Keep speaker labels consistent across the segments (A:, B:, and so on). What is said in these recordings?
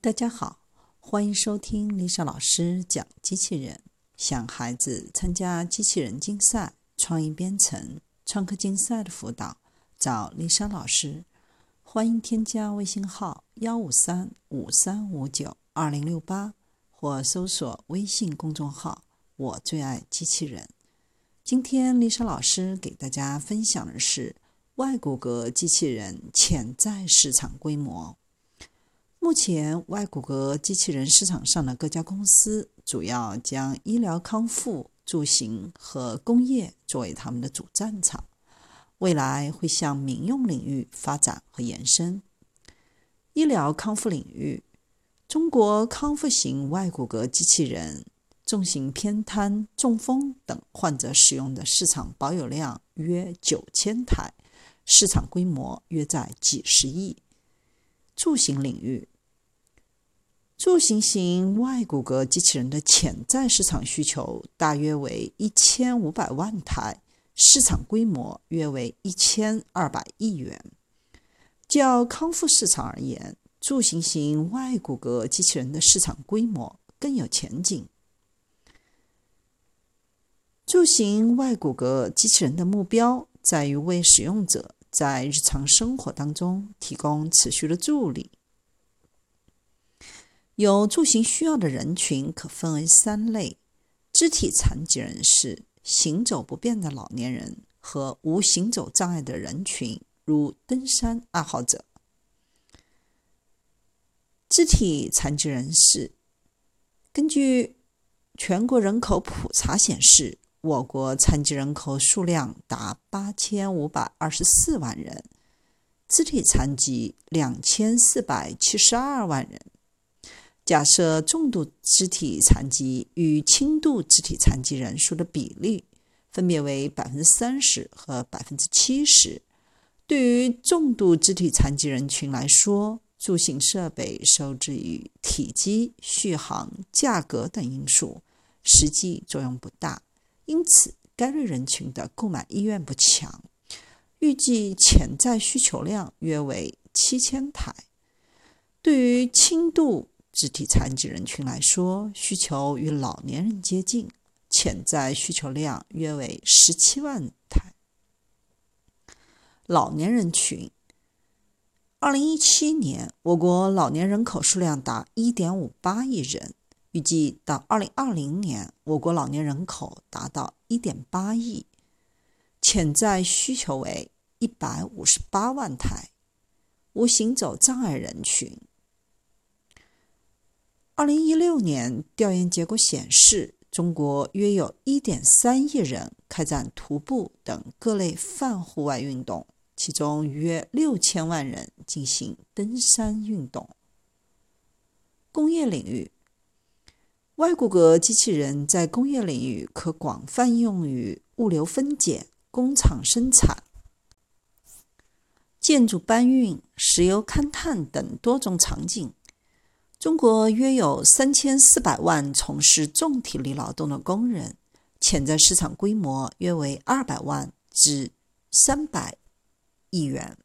A: 大家好，欢迎收听丽莎老师讲机器人。想孩子参加机器人竞赛、创意编程、创客竞赛的辅导，找丽莎老师。欢迎添加微信号幺五三五三五九二零六八，或搜索微信公众号“我最爱机器人”。今天丽莎老师给大家分享的是外骨骼机器人潜在市场规模。目前，外骨骼机器人市场上的各家公司主要将医疗康复、住行和工业作为他们的主战场，未来会向民用领域发展和延伸。医疗康复领域，中国康复型外骨骼机器人、重型偏瘫、中风等患者使用的市场保有量约九千台，市场规模约在几十亿。住行领域，住行型外骨骼机器人的潜在市场需求大约为一千五百万台，市场规模约为一千二百亿元。较康复市场而言，住行型外骨骼机器人的市场规模更有前景。住行外骨骼机器人的目标在于为使用者。在日常生活当中提供持续的助力。有住行需要的人群可分为三类：肢体残疾人士、行走不便的老年人和无行走障碍的人群，如登山爱好者。肢体残疾人士，根据全国人口普查显示。我国残疾人口数量达八千五百二十四万人，肢体残疾两千四百七十二万人。假设重度肢体残疾与轻度肢体残疾人数的比例分别为百分之三十和百分之七十，对于重度肢体残疾人群来说，助行设备受制于体积、续航、价格等因素，实际作用不大。因此，该类人群的购买意愿不强，预计潜在需求量约为七千台。对于轻度肢体残疾人群来说，需求与老年人接近，潜在需求量约为十七万台。老年人群，二零一七年，我国老年人口数量达一点五八亿人。预计到二零二零年，我国老年人口达到一点八亿，潜在需求为一百五十八万台。无行走障碍人群，二零一六年调研结果显示，中国约有一点三亿人开展徒步等各类泛户外运动，其中约六千万人进行登山运动。工业领域。外骨骼机器人在工业领域可广泛用于物流分拣、工厂生产、建筑搬运、石油勘探等多种场景。中国约有三千四百万从事重体力劳动的工人，潜在市场规模约为二百万至三百亿元。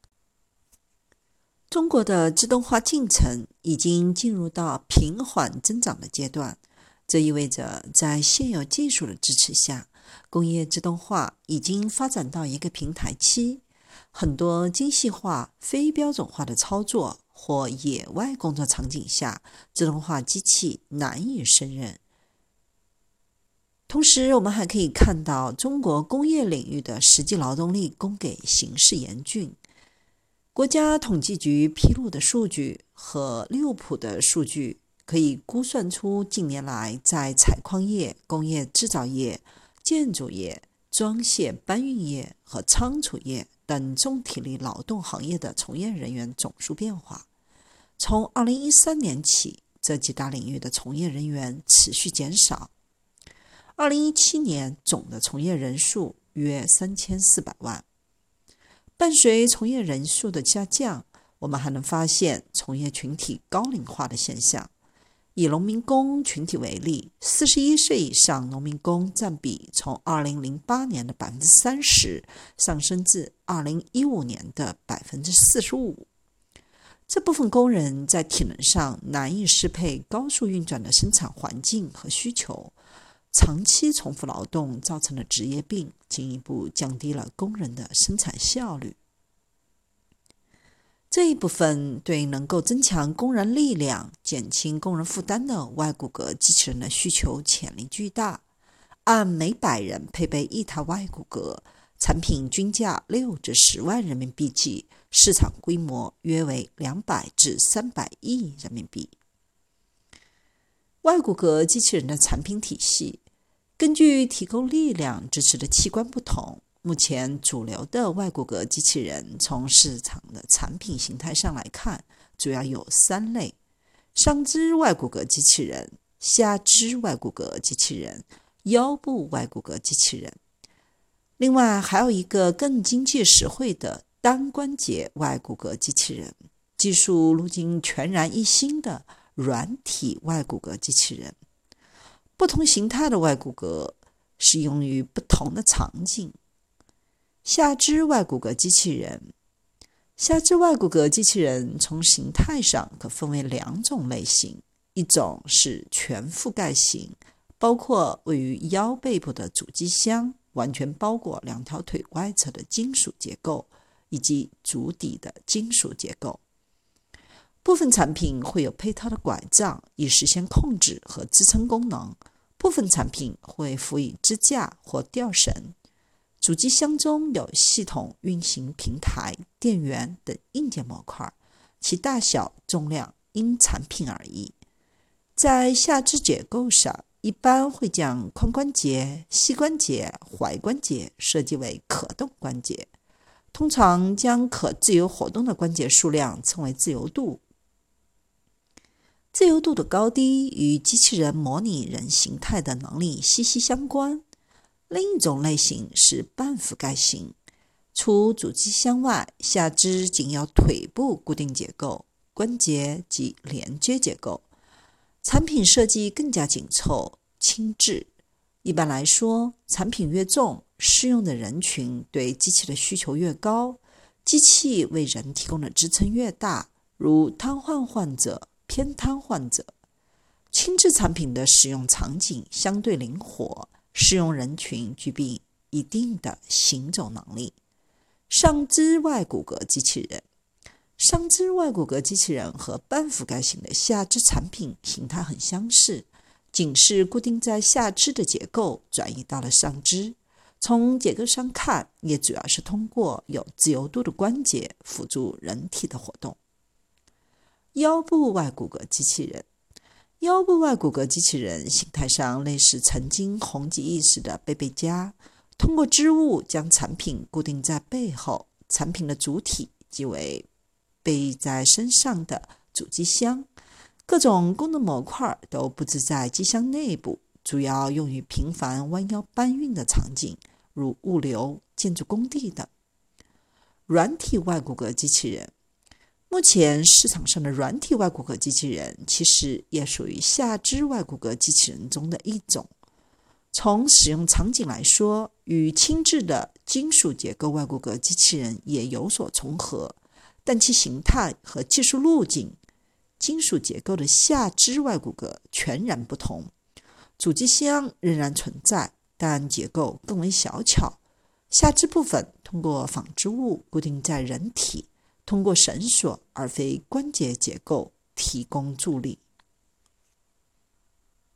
A: 中国的自动化进程已经进入到平缓增长的阶段。这意味着，在现有技术的支持下，工业自动化已经发展到一个平台期。很多精细化、非标准化的操作或野外工作场景下，自动化机器难以胜任。同时，我们还可以看到，中国工业领域的实际劳动力供给形势严峻。国家统计局披露的数据和六普的数据。可以估算出近年来在采矿业、工业制造业、建筑业、装卸搬运业和仓储业等重体力劳动行业的从业人员总数变化。从2013年起，这几大领域的从业人员持续减少。2017年总的从业人数约3400万。伴随从业人数的下降，我们还能发现从业群体高龄化的现象。以农民工群体为例，四十一岁以上农民工占比从二零零八年的百分之三十上升至二零一五年的百分之四十五。这部分工人在体能上难以适配高速运转的生产环境和需求，长期重复劳动造成的职业病，进一步降低了工人的生产效率。这一部分对能够增强工人力量、减轻工人负担的外骨骼机器人的需求潜力巨大。按每百人配备一台外骨骼，产品均价六至十万人民币计，市场规模约为两百至三百亿人民币。外骨骼机器人的产品体系，根据提供力量支持的器官不同。目前主流的外骨骼机器人，从市场的产品形态上来看，主要有三类：上肢外骨骼机器人、下肢外骨骼机器人、腰部外骨骼机器人。另外还有一个更经济实惠的单关节外骨骼机器人，技术路径全然一新的软体外骨骼机器人。不同形态的外骨骼适用于不同的场景。下肢外骨骼机器人，下肢外骨骼机器人从形态上可分为两种类型：一种是全覆盖型，包括位于腰背部的主机箱，完全包裹两条腿外侧的金属结构以及足底的金属结构。部分产品会有配套的拐杖，以实现控制和支撑功能；部分产品会辅以支架或吊绳。主机箱中有系统运行平台、电源等硬件模块，其大小、重量因产品而异。在下肢结构上，一般会将髋关节、膝关节、踝关节设计为可动关节，通常将可自由活动的关节数量称为自由度。自由度的高低与机器人模拟人形态的能力息息相关。另一种类型是半覆盖型，除主机箱外，下肢仅有腿部固定结构、关节及连接结构。产品设计更加紧凑、轻质。一般来说，产品越重，适用的人群对机器的需求越高，机器为人提供的支撑越大，如瘫痪患者、偏瘫患者。轻质产品的使用场景相对灵活。适用人群具备一定的行走能力。上肢外骨骼机器人，上肢外骨骼机器人和半覆盖型的下肢产品形态很相似，仅是固定在下肢的结构转移到了上肢。从结构上看，也主要是通过有自由度的关节辅助人体的活动。腰部外骨骼机器人。腰部外骨骼机器人形态上类似曾经红极一时的贝贝佳，通过织物将产品固定在背后，产品的主体即为背在身上的主机箱，各种功能模块都布置在机箱内部，主要用于频繁弯腰搬运的场景，如物流、建筑工地等。软体外骨骼机器人。目前市场上的软体外骨骼机器人，其实也属于下肢外骨骼机器人中的一种。从使用场景来说，与轻质的金属结构外骨骼机器人也有所重合，但其形态和技术路径，金属结构的下肢外骨骼全然不同。主机箱仍然存在，但结构更为小巧。下肢部分通过纺织物固定在人体。通过绳索而非关节结构提供助力。